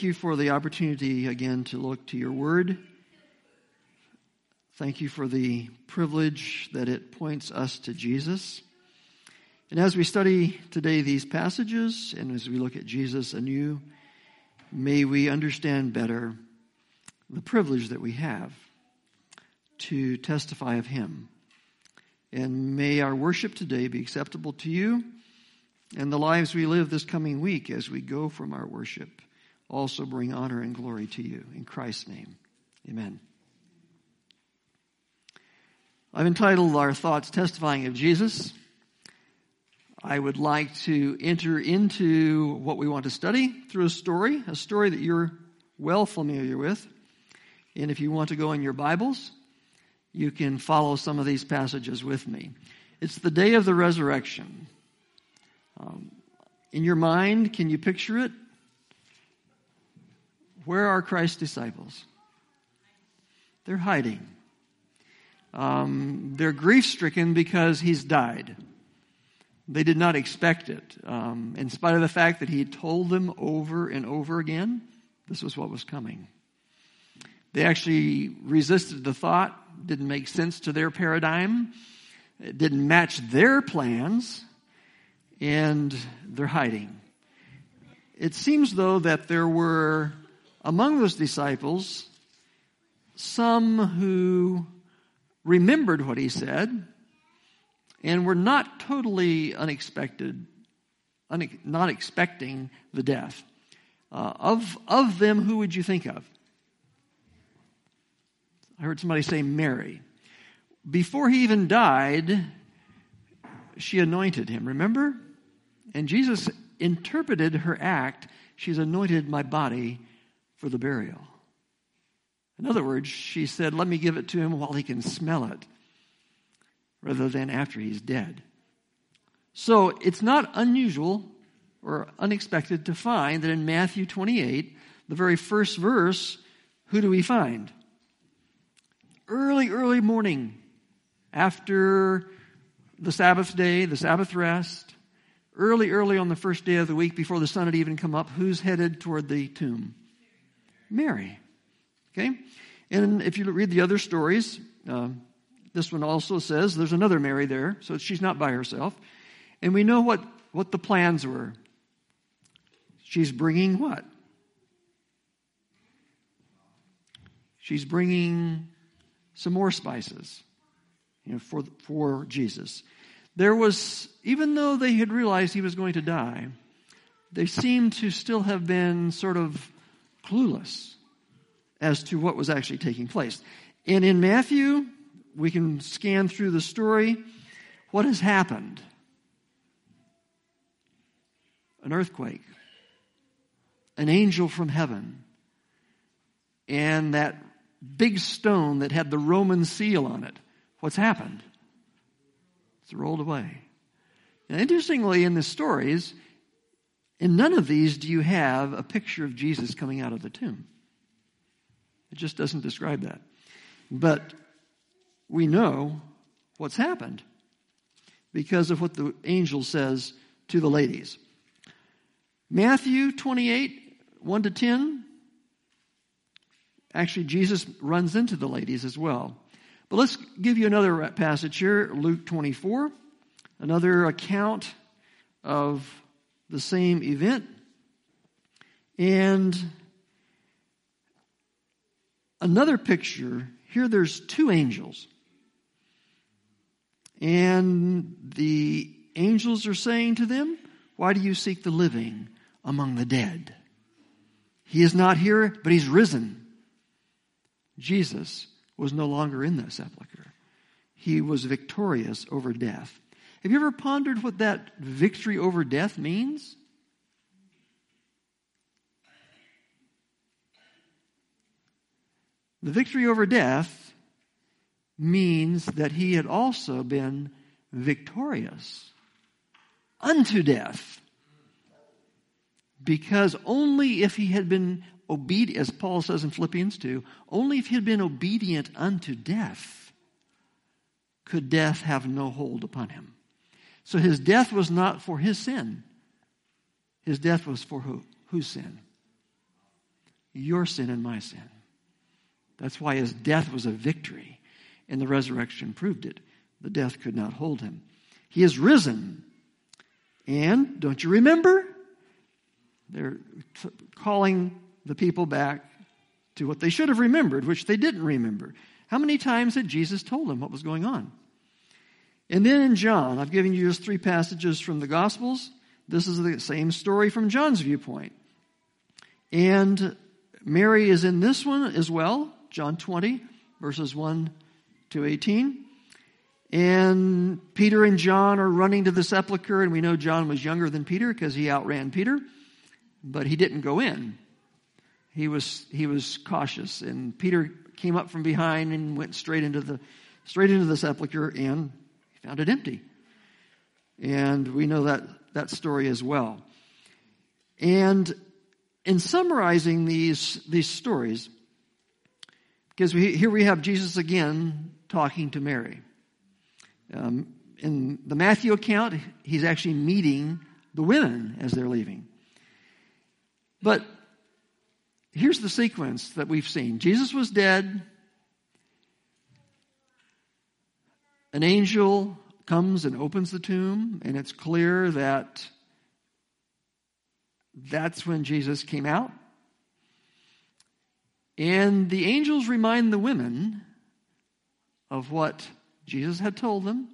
thank you for the opportunity again to look to your word. Thank you for the privilege that it points us to Jesus. And as we study today these passages and as we look at Jesus anew, may we understand better the privilege that we have to testify of Him. And may our worship today be acceptable to you and the lives we live this coming week as we go from our worship also bring honor and glory to you. In Christ's name, amen. I've entitled our thoughts Testifying of Jesus. I would like to enter into what we want to study through a story, a story that you're well familiar with. And if you want to go in your Bibles, you can follow some of these passages with me. It's the day of the resurrection. Um, in your mind, can you picture it? Where are Christ's disciples? They're hiding. Um, they're grief stricken because he's died. They did not expect it. Um, in spite of the fact that he told them over and over again, this was what was coming. They actually resisted the thought, didn't make sense to their paradigm, it didn't match their plans, and they're hiding. It seems, though, that there were among those disciples some who remembered what he said and were not totally unexpected, not expecting the death. Uh, of, of them, who would you think of? I heard somebody say Mary. Before he even died, she anointed him, remember? And Jesus interpreted her act. She's anointed my body for the burial. In other words, she said, Let me give it to him while he can smell it, rather than after he's dead. So it's not unusual or unexpected to find that in Matthew 28, the very first verse, who do we find? Early, early morning, after the Sabbath day, the Sabbath rest, early, early on the first day of the week before the sun had even come up, who's headed toward the tomb? Mary. Okay? And if you read the other stories, uh, this one also says there's another Mary there, so she's not by herself. And we know what, what the plans were. She's bringing what? She's bringing some more spices you know, for, for Jesus. There was, even though they had realized he was going to die, they seemed to still have been sort of clueless as to what was actually taking place. And in Matthew, we can scan through the story. What has happened? An earthquake, an angel from heaven, and that big stone that had the Roman seal on it. What's happened? It's rolled away. Now, interestingly, in the stories, in none of these do you have a picture of Jesus coming out of the tomb. It just doesn't describe that. But we know what's happened because of what the angel says to the ladies. Matthew 28, 1 to 10. Actually, Jesus runs into the ladies as well. But let's give you another passage here Luke 24, another account of the same event. And another picture here there's two angels. And the angels are saying to them, Why do you seek the living among the dead? He is not here, but he's risen. Jesus was no longer in that sepulchre. He was victorious over death. Have you ever pondered what that victory over death means? The victory over death means that he had also been victorious unto death. Because only if he had been obedient, as Paul says in Philippians 2, only if he had been obedient unto death could death have no hold upon him. So his death was not for his sin. His death was for who? Whose sin? your sin and my sin. That's why his death was a victory, and the resurrection proved it. The death could not hold him. He is risen. And don't you remember? They're calling the people back to what they should have remembered, which they didn't remember. How many times had Jesus told them what was going on? And then in John, I've given you just three passages from the Gospels. This is the same story from John's viewpoint. And Mary is in this one as well, John 20, verses 1 to 18. And Peter and John are running to the sepulchre, and we know John was younger than Peter because he outran Peter, but he didn't go in. He was, he was cautious, and Peter came up from behind and went straight into the, straight into the sepulchre and found it empty. And we know that that story as well. And in summarizing these, these stories, because we, here we have Jesus again talking to Mary. Um, in the Matthew account, he's actually meeting the women as they're leaving. But here's the sequence that we've seen Jesus was dead. An angel comes and opens the tomb, and it's clear that that's when Jesus came out. And the angels remind the women of what Jesus had told them.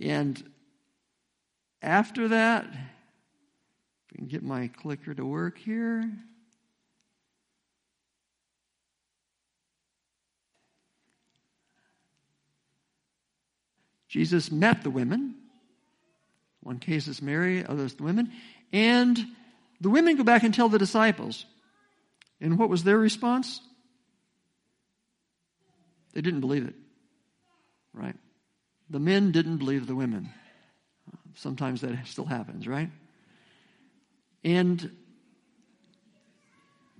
And after that, if we can get my clicker to work here. Jesus met the women. One case is Mary, others the women. And the women go back and tell the disciples. And what was their response? They didn't believe it. Right? The men didn't believe the women. Sometimes that still happens, right? And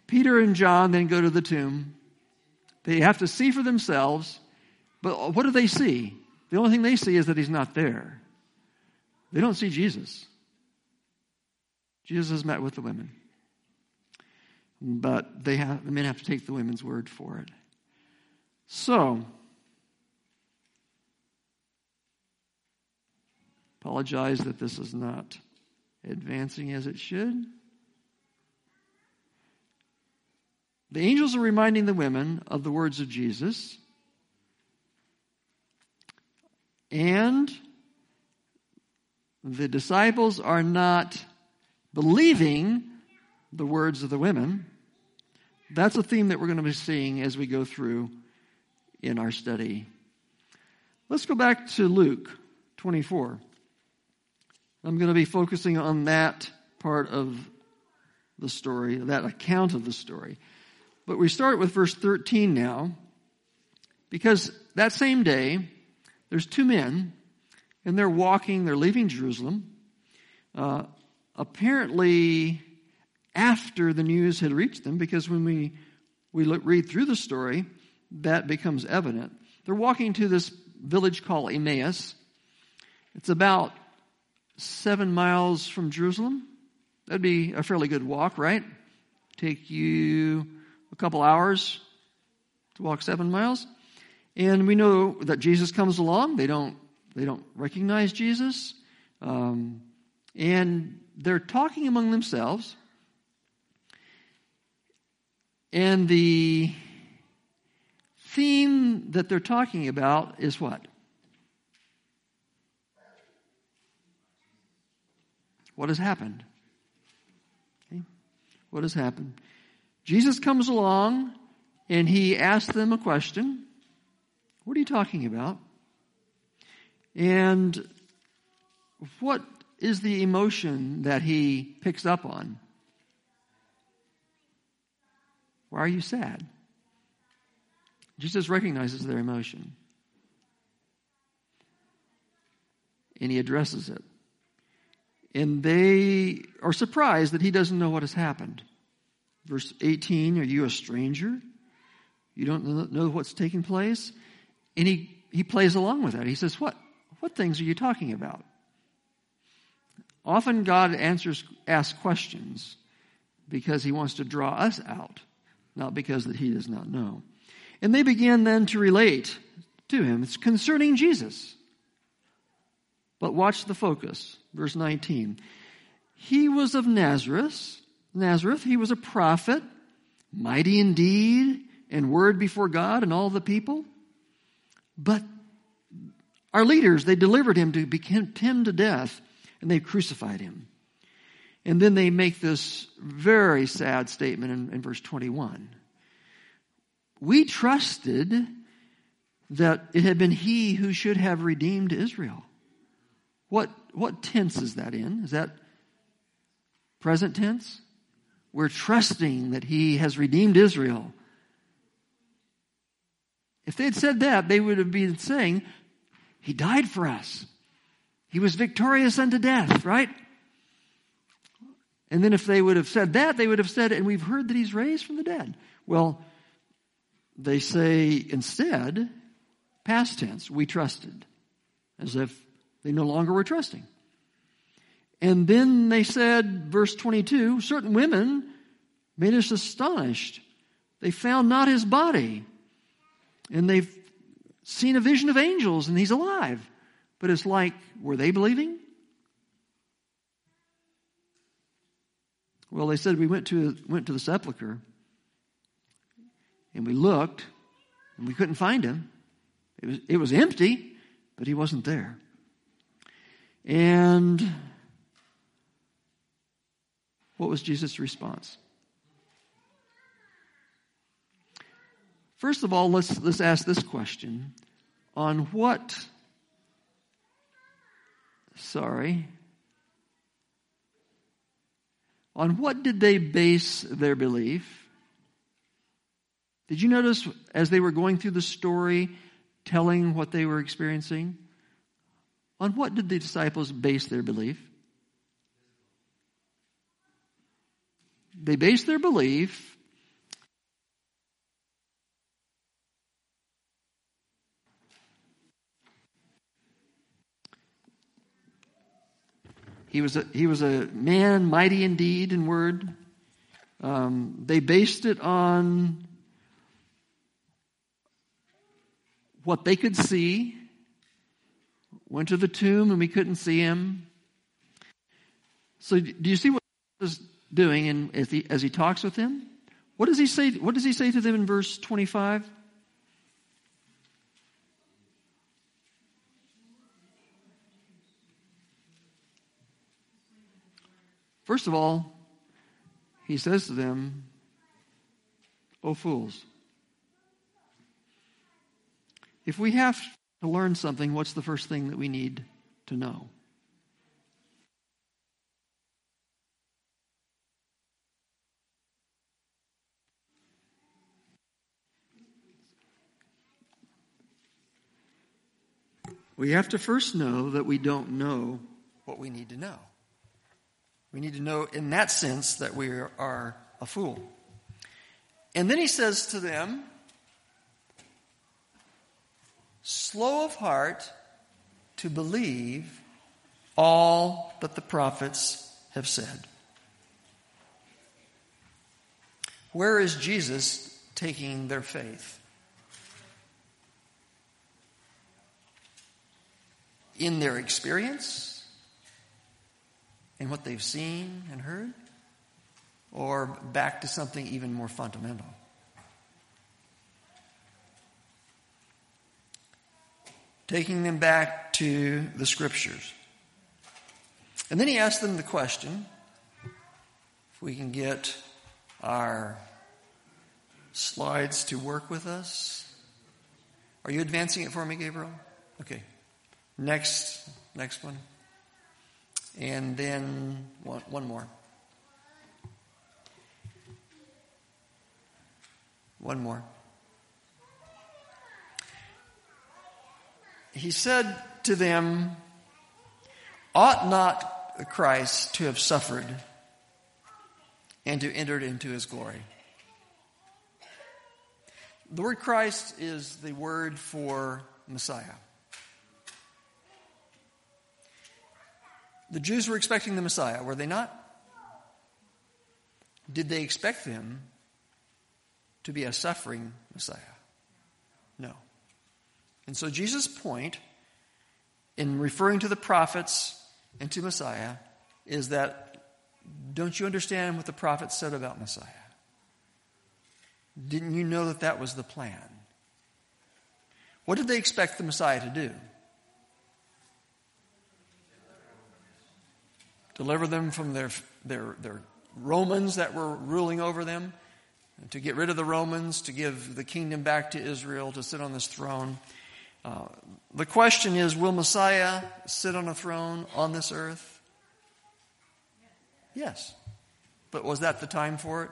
Peter and John then go to the tomb. They have to see for themselves. But what do they see? The only thing they see is that he's not there. They don't see Jesus. Jesus has met with the women. But they have, the men have to take the women's word for it. So, apologize that this is not advancing as it should. The angels are reminding the women of the words of Jesus. And the disciples are not believing the words of the women. That's a theme that we're going to be seeing as we go through in our study. Let's go back to Luke 24. I'm going to be focusing on that part of the story, that account of the story. But we start with verse 13 now, because that same day, there's two men, and they're walking, they're leaving Jerusalem. Uh, apparently, after the news had reached them, because when we, we look, read through the story, that becomes evident. They're walking to this village called Emmaus. It's about seven miles from Jerusalem. That'd be a fairly good walk, right? Take you a couple hours to walk seven miles. And we know that Jesus comes along. They don't, they don't recognize Jesus. Um, and they're talking among themselves. And the theme that they're talking about is what? What has happened? Okay. What has happened? Jesus comes along and he asks them a question. What are you talking about? And what is the emotion that he picks up on? Why are you sad? Jesus recognizes their emotion. And he addresses it. And they are surprised that he doesn't know what has happened. Verse 18 Are you a stranger? You don't know what's taking place? And he, he plays along with that. He says, What, what things are you talking about? Often God answers, asks questions because he wants to draw us out, not because that he does not know. And they began then to relate to him. It's concerning Jesus. But watch the focus. Verse 19. He was of Nazareth. Nazareth. He was a prophet, mighty in deed and word before God and all the people. But our leaders, they delivered him to be condemned to death and they crucified him. And then they make this very sad statement in, in verse 21. We trusted that it had been he who should have redeemed Israel. What, what tense is that in? Is that present tense? We're trusting that he has redeemed Israel. If they had said that, they would have been saying, He died for us. He was victorious unto death, right? And then if they would have said that, they would have said, and we've heard that he's raised from the dead. Well, they say instead, past tense, we trusted, as if they no longer were trusting. And then they said, verse 22, certain women made us astonished. They found not his body. And they've seen a vision of angels and he's alive. But it's like, were they believing? Well, they said we went to, went to the sepulchre and we looked and we couldn't find him. It was, it was empty, but he wasn't there. And what was Jesus' response? First of all, let's, let's ask this question. On what, sorry, on what did they base their belief? Did you notice as they were going through the story, telling what they were experiencing? On what did the disciples base their belief? They based their belief He was a, he was a man mighty in deed and word. Um, they based it on what they could see. Went to the tomb and we couldn't see him. So, do you see what is doing in, as, he, as he talks with them? What does he say? What does he say to them in verse twenty-five? First of all, he says to them, O fools. If we have to learn something, what's the first thing that we need to know? We have to first know that we don't know what we need to know. We need to know in that sense that we are a fool. And then he says to them, slow of heart to believe all that the prophets have said. Where is Jesus taking their faith? In their experience? In what they've seen and heard? Or back to something even more fundamental? Taking them back to the scriptures. And then he asked them the question if we can get our slides to work with us. Are you advancing it for me, Gabriel? Okay. Next, next one. And then one, one more. One more. He said to them, Ought not Christ to have suffered and to enter into his glory? The word Christ is the word for Messiah. The Jews were expecting the Messiah, were they not? did they expect him to be a suffering Messiah? No. And so Jesus' point in referring to the prophets and to Messiah is that don't you understand what the prophets said about Messiah? Didn't you know that that was the plan? What did they expect the Messiah to do? Deliver them from their, their, their Romans that were ruling over them, to get rid of the Romans, to give the kingdom back to Israel, to sit on this throne. Uh, the question is Will Messiah sit on a throne on this earth? Yes. But was that the time for it?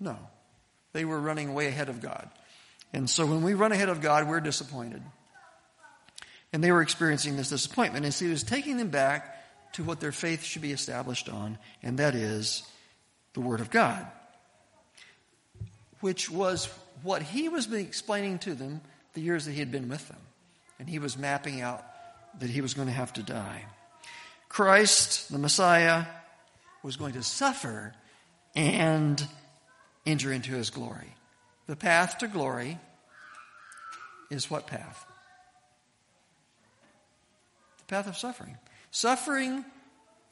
No. They were running way ahead of God. And so when we run ahead of God, we're disappointed. And they were experiencing this disappointment. And so he was taking them back to what their faith should be established on, and that is the Word of God, which was what he was explaining to them the years that he had been with them. And he was mapping out that he was going to have to die. Christ, the Messiah, was going to suffer and enter into his glory. The path to glory is what path? The path of suffering. Suffering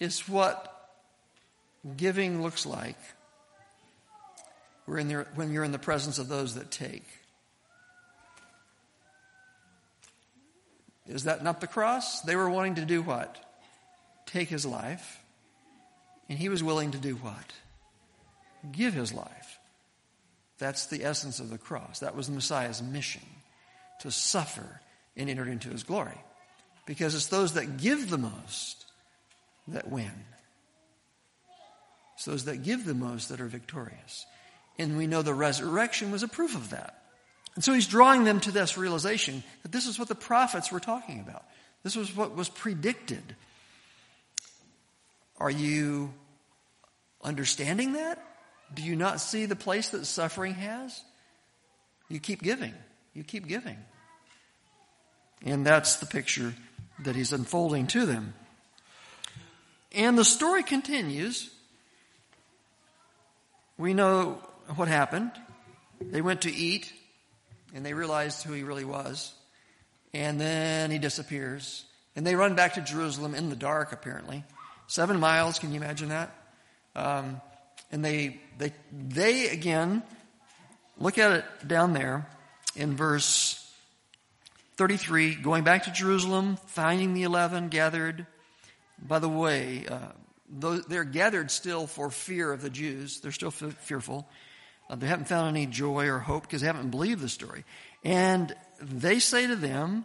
is what giving looks like when you're in the presence of those that take. Is that not the cross? They were wanting to do what? Take his life. And he was willing to do what? Give his life. That's the essence of the cross. That was the Messiah's mission to suffer and enter into his glory. Because it's those that give the most that win. It's those that give the most that are victorious. And we know the resurrection was a proof of that. And so he's drawing them to this realization that this is what the prophets were talking about. This was what was predicted. Are you understanding that? Do you not see the place that suffering has? You keep giving. You keep giving. And that's the picture that he's unfolding to them. And the story continues. We know what happened. They went to eat and they realized who he really was. And then he disappears. And they run back to Jerusalem in the dark, apparently. Seven miles, can you imagine that? Um, and they, they, they again, look at it down there in verse 33, going back to Jerusalem, finding the eleven gathered. By the way, uh, they're gathered still for fear of the Jews. They're still fearful. Uh, they haven't found any joy or hope because they haven't believed the story. And they say to them,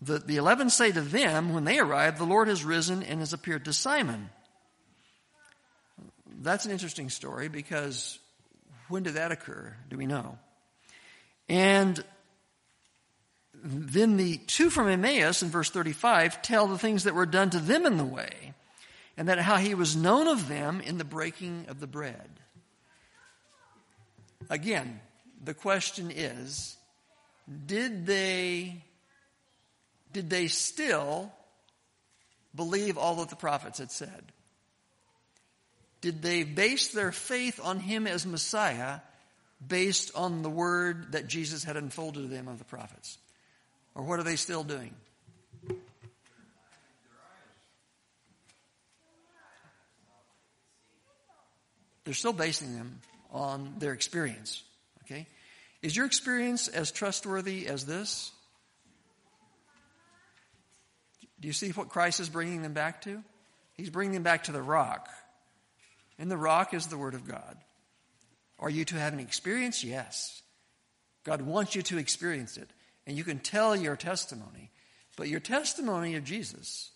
the, the eleven say to them when they arrive, the Lord has risen and has appeared to Simon. That's an interesting story because when did that occur? Do we know? And then the two from Emmaus in verse 35 tell the things that were done to them in the way, and that how he was known of them in the breaking of the bread. Again, the question is, did they, did they still believe all that the prophets had said? Did they base their faith on him as Messiah based on the word that Jesus had unfolded to them of the prophets? Or what are they still doing? They're still basing them on their experience. Okay? Is your experience as trustworthy as this? Do you see what Christ is bringing them back to? He's bringing them back to the rock. And the rock is the Word of God. Are you to have an experience? Yes. God wants you to experience it and you can tell your testimony. But your testimony of Jesus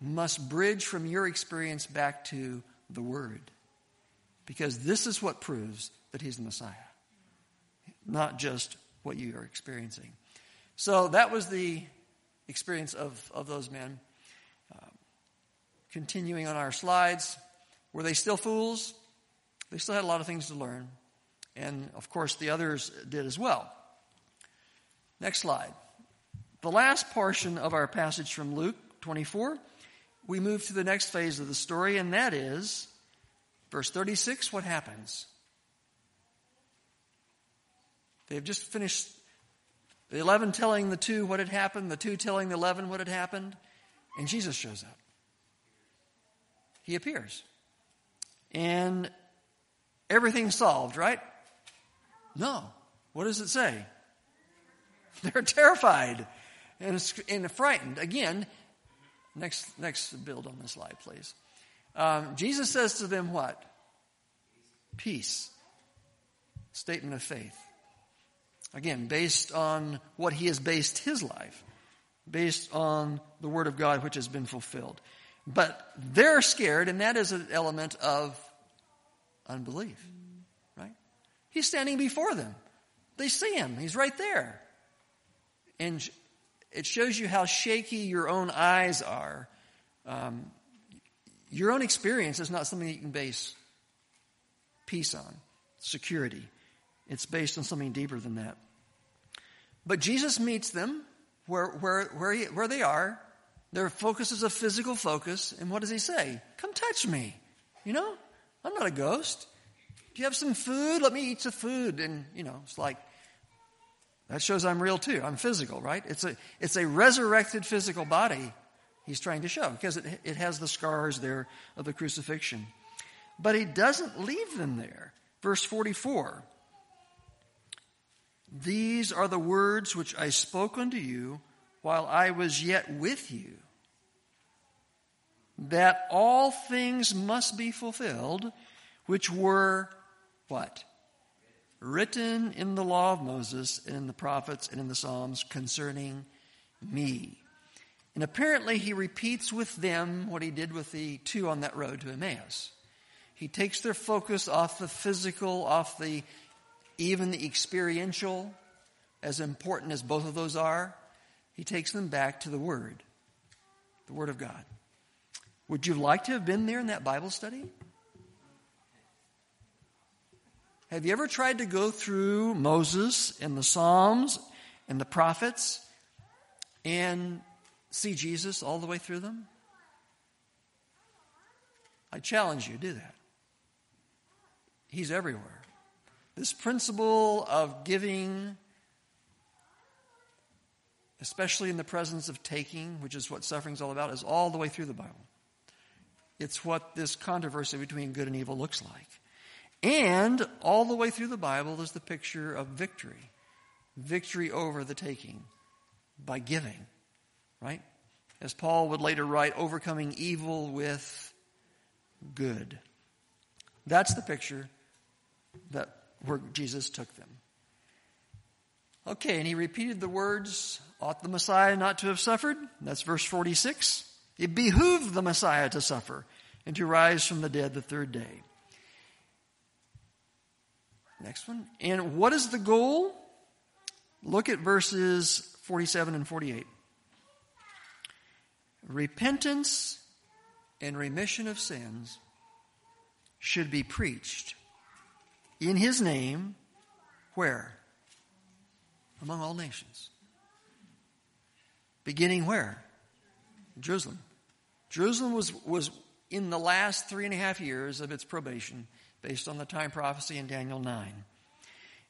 must bridge from your experience back to the Word. Because this is what proves that He's the Messiah, not just what you are experiencing. So that was the experience of, of those men. Uh, continuing on our slides, were they still fools? They still had a lot of things to learn. And of course, the others did as well. Next slide. The last portion of our passage from Luke 24, we move to the next phase of the story, and that is Verse 36, what happens? They've just finished the 11 telling the two what had happened, the two telling the 11 what had happened, and Jesus shows up. He appears. And everything's solved, right? No. What does it say? They're terrified and, and frightened. Again, next, next build on this slide, please. Um, Jesus says to them what? Peace. Statement of faith. Again, based on what he has based his life, based on the Word of God which has been fulfilled. But they're scared, and that is an element of unbelief, right? He's standing before them. They see him, he's right there. And it shows you how shaky your own eyes are. Um, your own experience is not something you can base peace on, security. It's based on something deeper than that. But Jesus meets them where, where, where, he, where they are. Their focus is a physical focus. And what does he say? Come touch me. You know, I'm not a ghost. Do you have some food? Let me eat some food. And, you know, it's like, that shows I'm real too. I'm physical, right? It's a, it's a resurrected physical body he's trying to show because it, it has the scars there of the crucifixion. But he doesn't leave them there. Verse 44 These are the words which I spoke unto you while I was yet with you, that all things must be fulfilled which were what? Written in the law of Moses and in the prophets and in the Psalms concerning me. And apparently, he repeats with them what he did with the two on that road to Emmaus. He takes their focus off the physical, off the even the experiential, as important as both of those are. He takes them back to the Word, the Word of God. Would you like to have been there in that Bible study? Have you ever tried to go through Moses and the Psalms and the prophets and see Jesus all the way through them? I challenge you do that. He's everywhere. This principle of giving, especially in the presence of taking, which is what suffering is all about, is all the way through the Bible. It's what this controversy between good and evil looks like. And all the way through the Bible is the picture of victory victory over the taking by giving, right? As Paul would later write, overcoming evil with good. That's the picture that where Jesus took them. Okay, and he repeated the words, ought the Messiah not to have suffered? That's verse 46. It behooved the Messiah to suffer and to rise from the dead the third day. Next one. And what is the goal? Look at verses 47 and 48. Repentance and remission of sins should be preached in his name where? Among all nations. Beginning where? Jerusalem. Jerusalem was, was in the last three and a half years of its probation based on the time prophecy in Daniel 9.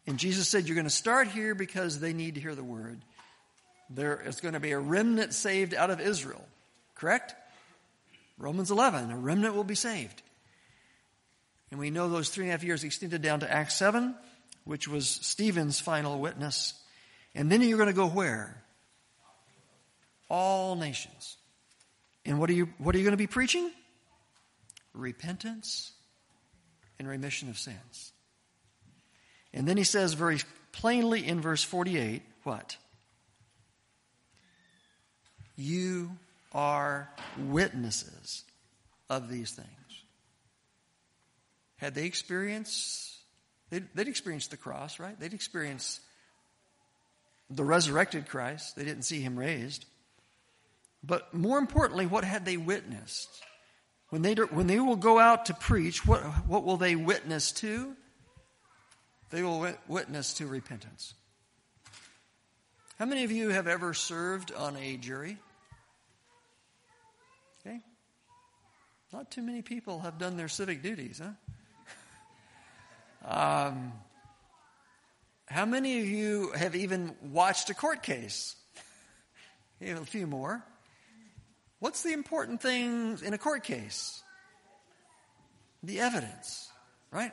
And Jesus said, You're going to start here because they need to hear the word. There is going to be a remnant saved out of Israel. Correct? Romans 11, a remnant will be saved. And we know those three and a half years extended down to Acts 7, which was Stephen's final witness. And then you're going to go where? All nations. And what are you, what are you going to be preaching? Repentance and remission of sins. And then he says very plainly in verse 48 what? You are witnesses of these things. Had they experienced, they'd, they'd experienced the cross, right? They'd experienced the resurrected Christ. They didn't see him raised. But more importantly, what had they witnessed? When they, when they will go out to preach, what, what will they witness to? They will witness to repentance. How many of you have ever served on a jury? Okay. Not too many people have done their civic duties, huh? Um, how many of you have even watched a court case? a few more. What's the important thing in a court case? The evidence, right?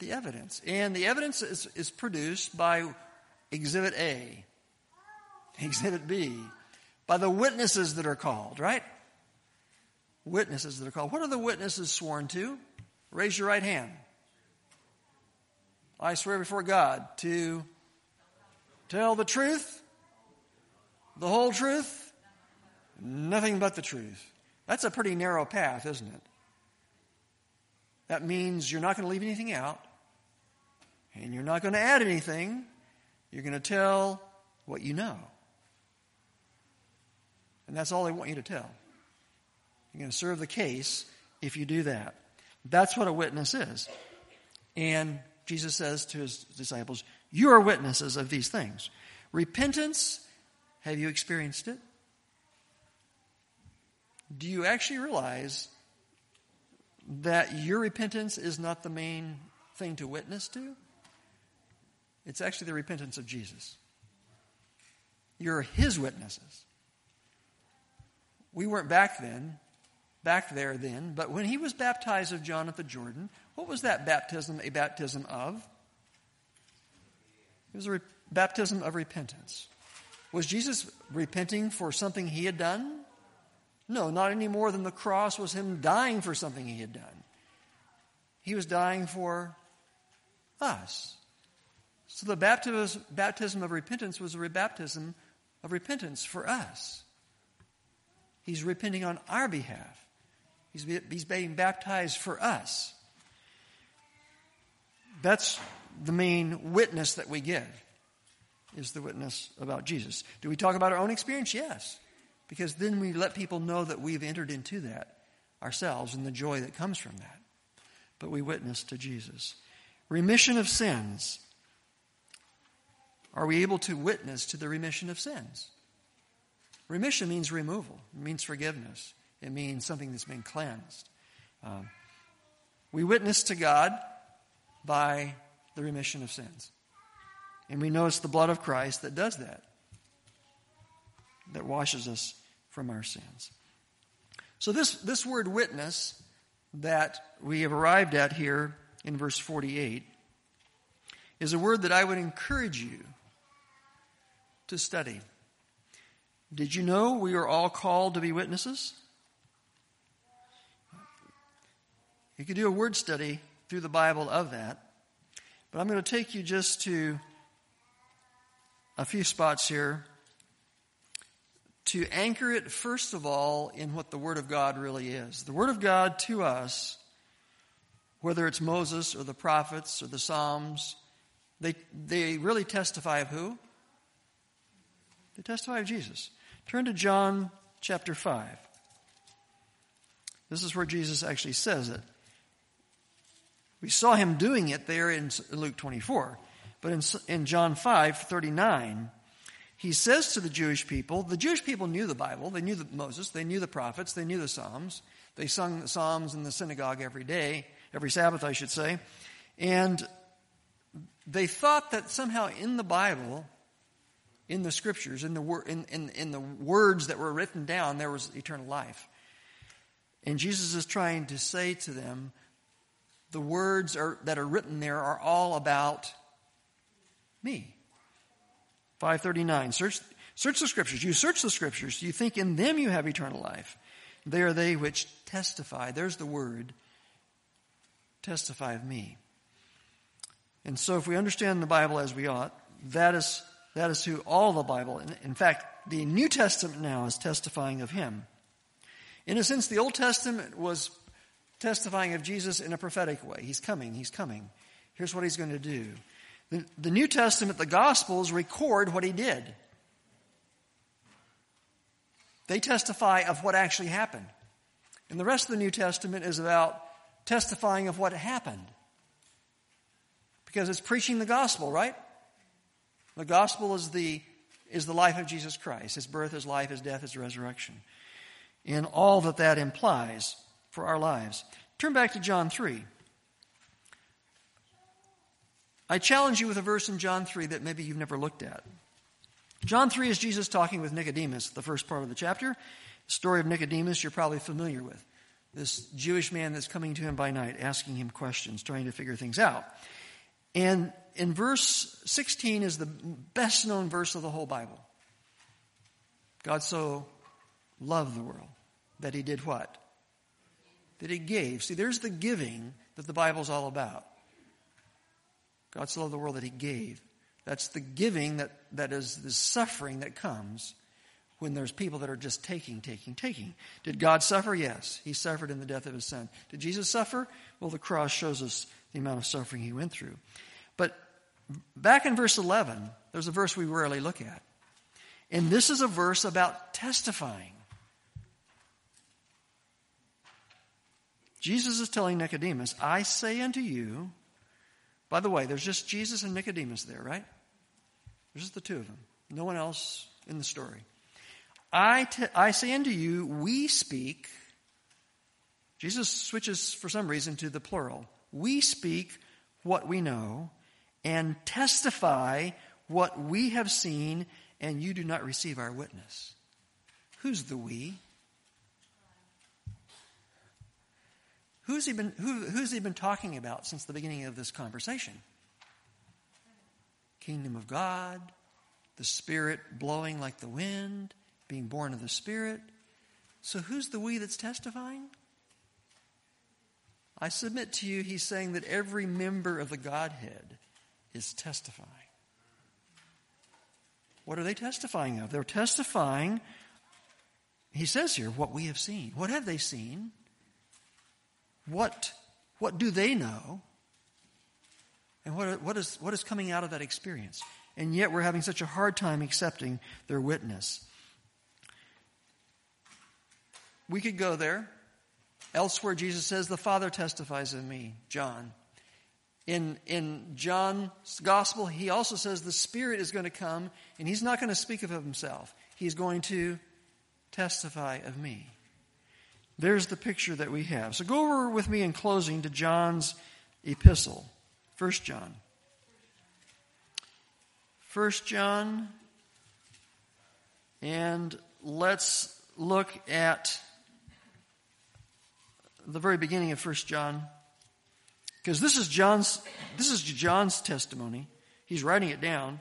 The evidence. And the evidence is, is produced by Exhibit A, Exhibit B, by the witnesses that are called, right? Witnesses that are called. What are the witnesses sworn to? Raise your right hand. I swear before God to tell the truth, the whole truth, nothing but the truth. That's a pretty narrow path, isn't it? That means you're not going to leave anything out, and you're not going to add anything. You're going to tell what you know. And that's all they want you to tell. You're going to serve the case if you do that. That's what a witness is. And Jesus says to his disciples, You are witnesses of these things. Repentance, have you experienced it? Do you actually realize that your repentance is not the main thing to witness to? It's actually the repentance of Jesus. You're his witnesses. We weren't back then, back there then, but when he was baptized of John at the Jordan, what was that baptism a baptism of? It was a re- baptism of repentance. Was Jesus repenting for something he had done? No, not any more than the cross was him dying for something he had done. He was dying for us. So the baptism, of repentance was a rebaptism of repentance for us. He's repenting on our behalf. He's, he's being baptized for us. That's the main witness that we give, is the witness about Jesus. Do we talk about our own experience? Yes. Because then we let people know that we've entered into that ourselves and the joy that comes from that. But we witness to Jesus. Remission of sins. Are we able to witness to the remission of sins? Remission means removal, it means forgiveness, it means something that's been cleansed. Um, we witness to God by the remission of sins. And we know it's the blood of Christ that does that, that washes us from our sins. So, this, this word witness that we have arrived at here in verse 48 is a word that I would encourage you to study. Did you know we are all called to be witnesses? You could do a word study through the Bible of that. But I'm going to take you just to a few spots here to anchor it, first of all, in what the Word of God really is. The Word of God to us, whether it's Moses or the prophets or the Psalms, they, they really testify of who? They testify of Jesus. Turn to John chapter 5. This is where Jesus actually says it. We saw him doing it there in Luke 24. But in, in John 5 39, he says to the Jewish people, the Jewish people knew the Bible, they knew the, Moses, they knew the prophets, they knew the Psalms. They sung the Psalms in the synagogue every day, every Sabbath, I should say. And they thought that somehow in the Bible, in the scriptures, in the, wor- in, in, in the words that were written down, there was eternal life. And Jesus is trying to say to them, the words are, that are written there are all about me. 539. Search, search the scriptures. You search the scriptures. You think in them you have eternal life. They are they which testify. There's the word. Testify of me. And so if we understand the Bible as we ought, that is, that is who all the Bible, in, in fact, the New Testament now is testifying of him. In a sense, the Old Testament was testifying of Jesus in a prophetic way. He's coming, he's coming. Here's what he's going to do. The, New Testament, the Gospels record what he did. They testify of what actually happened. And the rest of the New Testament is about testifying of what happened. Because it's preaching the gospel, right? The gospel is the, is the life of Jesus Christ his birth, his life, his death, his resurrection. in all that that implies for our lives. Turn back to John 3. I challenge you with a verse in John 3 that maybe you've never looked at. John 3 is Jesus talking with Nicodemus, the first part of the chapter. The story of Nicodemus you're probably familiar with. This Jewish man that's coming to him by night, asking him questions, trying to figure things out. And in verse 16 is the best known verse of the whole Bible. God so loved the world that he did what? That he gave. See, there's the giving that the Bible's all about. God so loved the world that he gave. That's the giving that, that is the suffering that comes when there's people that are just taking, taking, taking. Did God suffer? Yes. He suffered in the death of his son. Did Jesus suffer? Well, the cross shows us the amount of suffering he went through. But back in verse 11, there's a verse we rarely look at. And this is a verse about testifying. Jesus is telling Nicodemus, I say unto you, by the way, there's just Jesus and Nicodemus there, right? There's just the two of them. No one else in the story. I, t- I say unto you, we speak. Jesus switches for some reason to the plural. We speak what we know and testify what we have seen, and you do not receive our witness. Who's the we? Who's he been, who, who's he been talking about since the beginning of this conversation? Kingdom of God, the Spirit blowing like the wind, being born of the Spirit. So who's the we that's testifying? I submit to you, he's saying that every member of the Godhead is testifying. What are they testifying of? They're testifying, he says here, what we have seen. What have they seen? What, what do they know? And what, what, is, what is coming out of that experience? And yet we're having such a hard time accepting their witness. We could go there. Elsewhere, Jesus says, The Father testifies of me, John. In, in John's gospel, he also says the Spirit is going to come, and he's not going to speak of himself. He's going to testify of me. There's the picture that we have. So go over with me in closing to John's epistle. First John. First John. And let's look at the very beginning of First John. Because this is John's this is John's testimony. He's writing it down.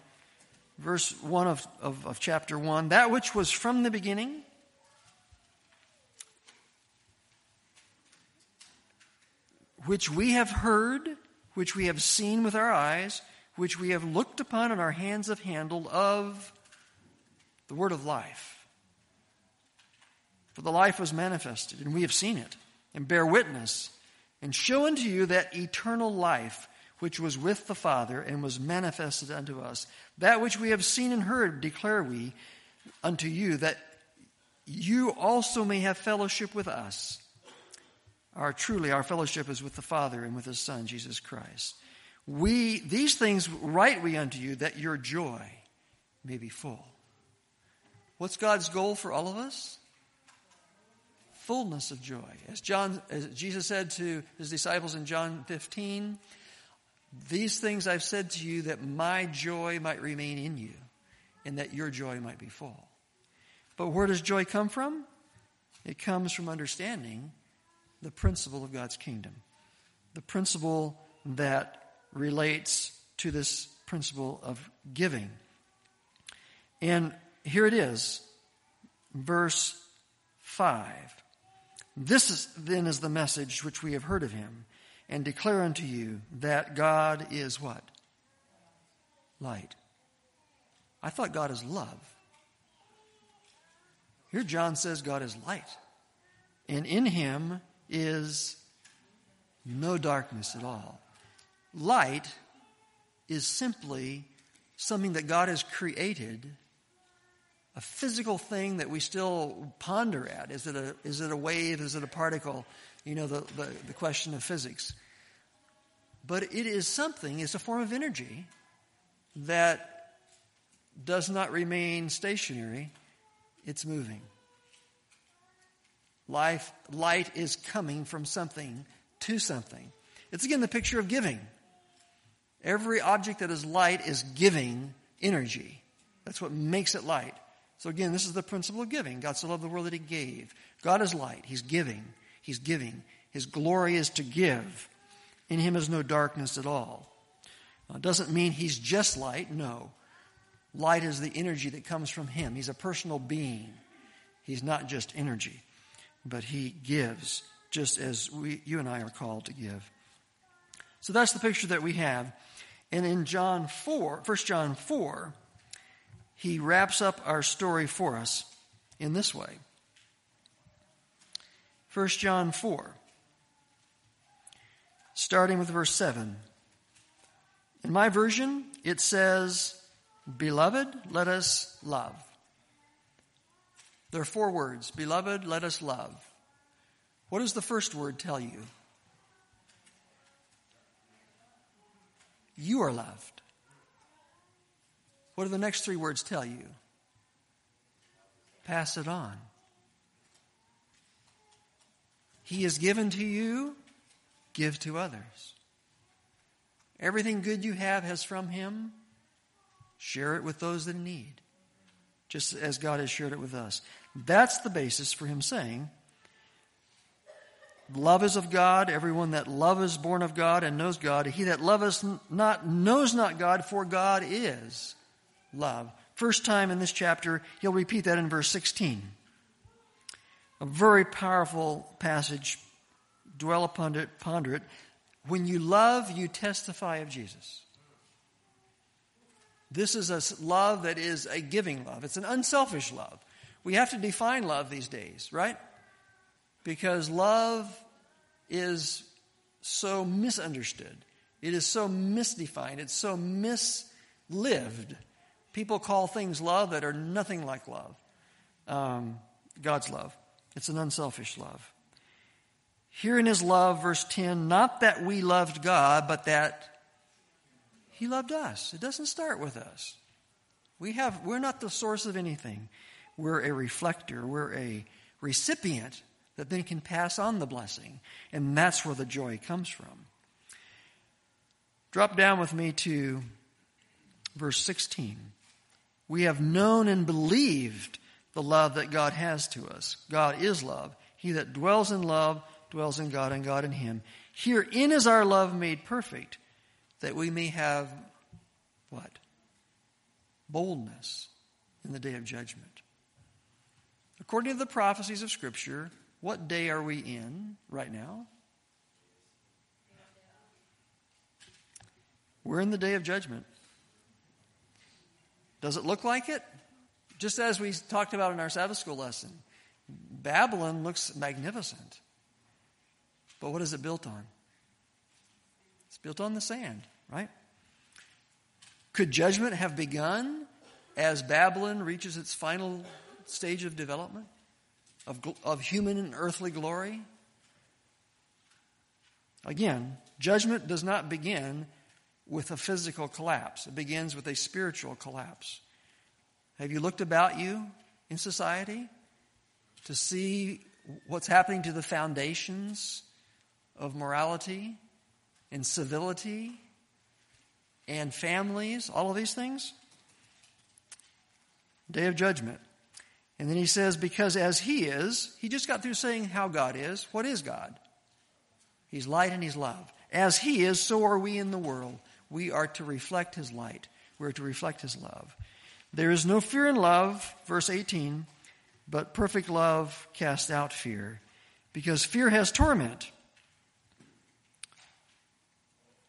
Verse 1 of, of, of chapter 1. That which was from the beginning which we have heard, which we have seen with our eyes, which we have looked upon and our hands have handled of the word of life. For the life was manifested, and we have seen it, and bear witness, and show unto you that eternal life which was with the Father and was manifested unto us. That which we have seen and heard declare we unto you, that you also may have fellowship with us. Our truly our fellowship is with the Father and with his Son, Jesus Christ. We these things write we unto you that your joy may be full. What's God's goal for all of us? Fullness of joy. As John as Jesus said to his disciples in John 15, these things I've said to you that my joy might remain in you and that your joy might be full. But where does joy come from? It comes from understanding the principle of God's kingdom, the principle that relates to this principle of giving. And here it is, verse 5. This is, then is the message which we have heard of him and declare unto you that God is what? Light. I thought God is love. Here John says God is light. And in him is no darkness at all. Light is simply something that God has created, a physical thing that we still ponder at. Is it a, is it a wave? Is it a particle? You know, the, the, the question of physics. But it is something, it's a form of energy that does not remain stationary, it's moving. Life, light is coming from something to something. It's again the picture of giving. Every object that is light is giving energy. That's what makes it light. So again, this is the principle of giving. God so loved the world that he gave. God is light. He's giving. He's giving. His glory is to give. In him is no darkness at all. Now, it doesn't mean he's just light. No. Light is the energy that comes from him. He's a personal being. He's not just energy, but he gives just as we, you and I are called to give. So that's the picture that we have. And in John 4, 1 John 4, he wraps up our story for us in this way. 1 John 4, starting with verse 7. In my version, it says, Beloved, let us love. There are four words Beloved, let us love. What does the first word tell you? You are loved. What do the next three words tell you? Pass it on. He is given to you, give to others. Everything good you have has from Him. Share it with those that need, just as God has shared it with us. That's the basis for Him saying, Love is of God. Everyone that love is born of God and knows God. He that loveth not knows not God, for God is love. First time in this chapter, he'll repeat that in verse 16. A very powerful passage. Dwell upon it, ponder it. When you love, you testify of Jesus. This is a love that is a giving love. It's an unselfish love. We have to define love these days, right? Because love is so misunderstood. It is so misdefined. It's so mislived. People call things love that are nothing like love. Um, God's love. It's an unselfish love. Here in his love, verse 10, not that we loved God, but that he loved us. It doesn't start with us. We have, we're not the source of anything. We're a reflector. We're a recipient that then can pass on the blessing. And that's where the joy comes from. Drop down with me to verse 16. We have known and believed the love that God has to us. God is love. He that dwells in love dwells in God and God in him. Herein is our love made perfect, that we may have what? Boldness in the day of judgment. According to the prophecies of Scripture, what day are we in right now? We're in the day of judgment. Does it look like it? Just as we talked about in our Sabbath school lesson, Babylon looks magnificent. But what is it built on? It's built on the sand, right? Could judgment have begun as Babylon reaches its final stage of development? of, of human and earthly glory? Again, judgment does not begin with a physical collapse, it begins with a spiritual collapse. Have you looked about you in society to see what's happening to the foundations of morality and civility and families, all of these things? Day of judgment. And then he says, because as he is, he just got through saying how God is. What is God? He's light and he's love. As he is, so are we in the world. We are to reflect his light. We're to reflect his love. There is no fear in love, verse 18, but perfect love casts out fear, because fear has torment.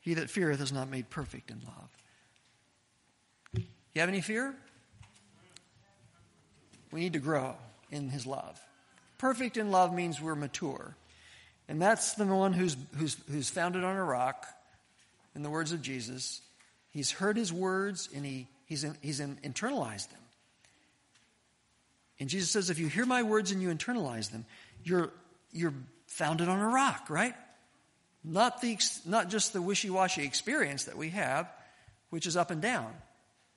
He that feareth is not made perfect in love. You have any fear? We need to grow in his love. Perfect in love means we're mature. And that's the one who's, who's, who's founded on a rock, in the words of Jesus. He's heard his words and he, he's, in, he's in, internalized them. And Jesus says, if you hear my words and you internalize them, you're, you're founded on a rock, right? Not, the, not just the wishy washy experience that we have, which is up and down.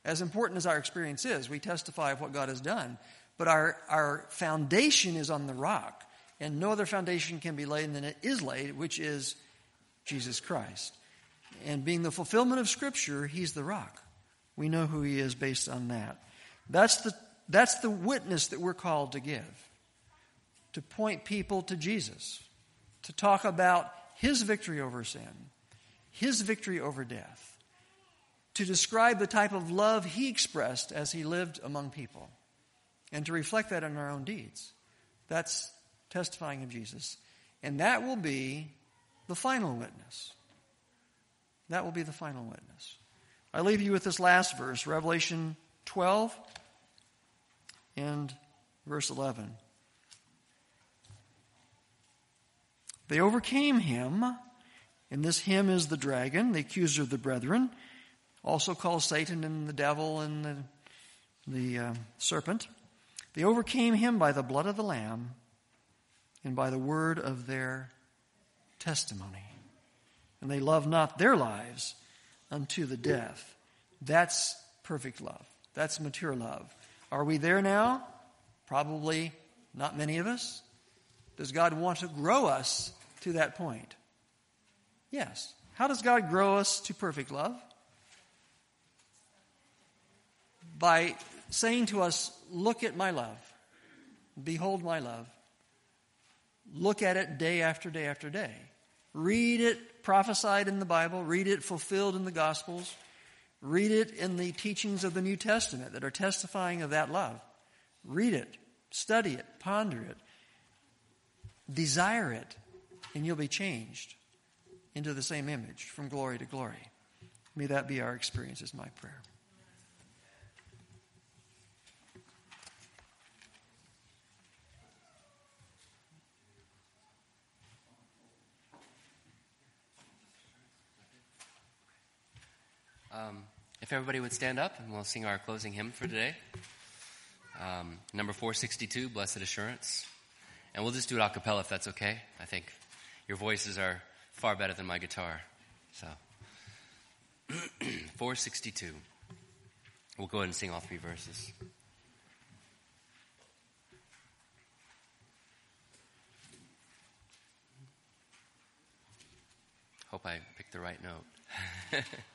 As important as our experience is, we testify of what God has done. But our, our foundation is on the rock. And no other foundation can be laid than it is laid, which is Jesus Christ. And being the fulfillment of Scripture, He's the rock. We know who He is based on that. That's the, that's the witness that we're called to give to point people to Jesus, to talk about His victory over sin, His victory over death, to describe the type of love He expressed as He lived among people, and to reflect that in our own deeds. That's testifying of Jesus. And that will be the final witness. That will be the final witness. I leave you with this last verse, Revelation 12 and verse 11. They overcame him, and this him is the dragon, the accuser of the brethren, also called Satan and the devil and the, the uh, serpent. They overcame him by the blood of the Lamb and by the word of their testimony. And they love not their lives unto the death. That's perfect love. That's mature love. Are we there now? Probably not many of us. Does God want to grow us to that point? Yes. How does God grow us to perfect love? By saying to us, Look at my love. Behold my love. Look at it day after day after day. Read it prophesied in the Bible, read it fulfilled in the Gospels, read it in the teachings of the New Testament that are testifying of that love. Read it, study it, ponder it, desire it, and you'll be changed into the same image from glory to glory. May that be our experience, is my prayer. Um, if everybody would stand up and we'll sing our closing hymn for today. Um, number 462, Blessed Assurance. And we'll just do it a cappella if that's okay. I think your voices are far better than my guitar. So, 462. We'll go ahead and sing all three verses. Hope I picked the right note.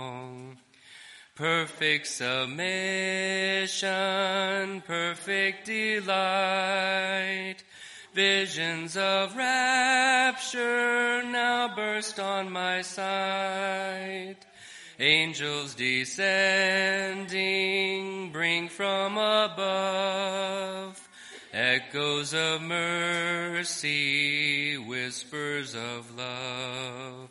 Perfect submission, perfect delight, visions of rapture now burst on my sight. Angels descending bring from above echoes of mercy, whispers of love.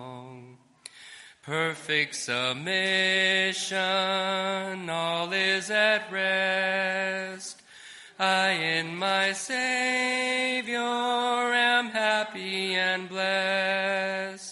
Perfect submission, all is at rest. I in my Savior am happy and blessed.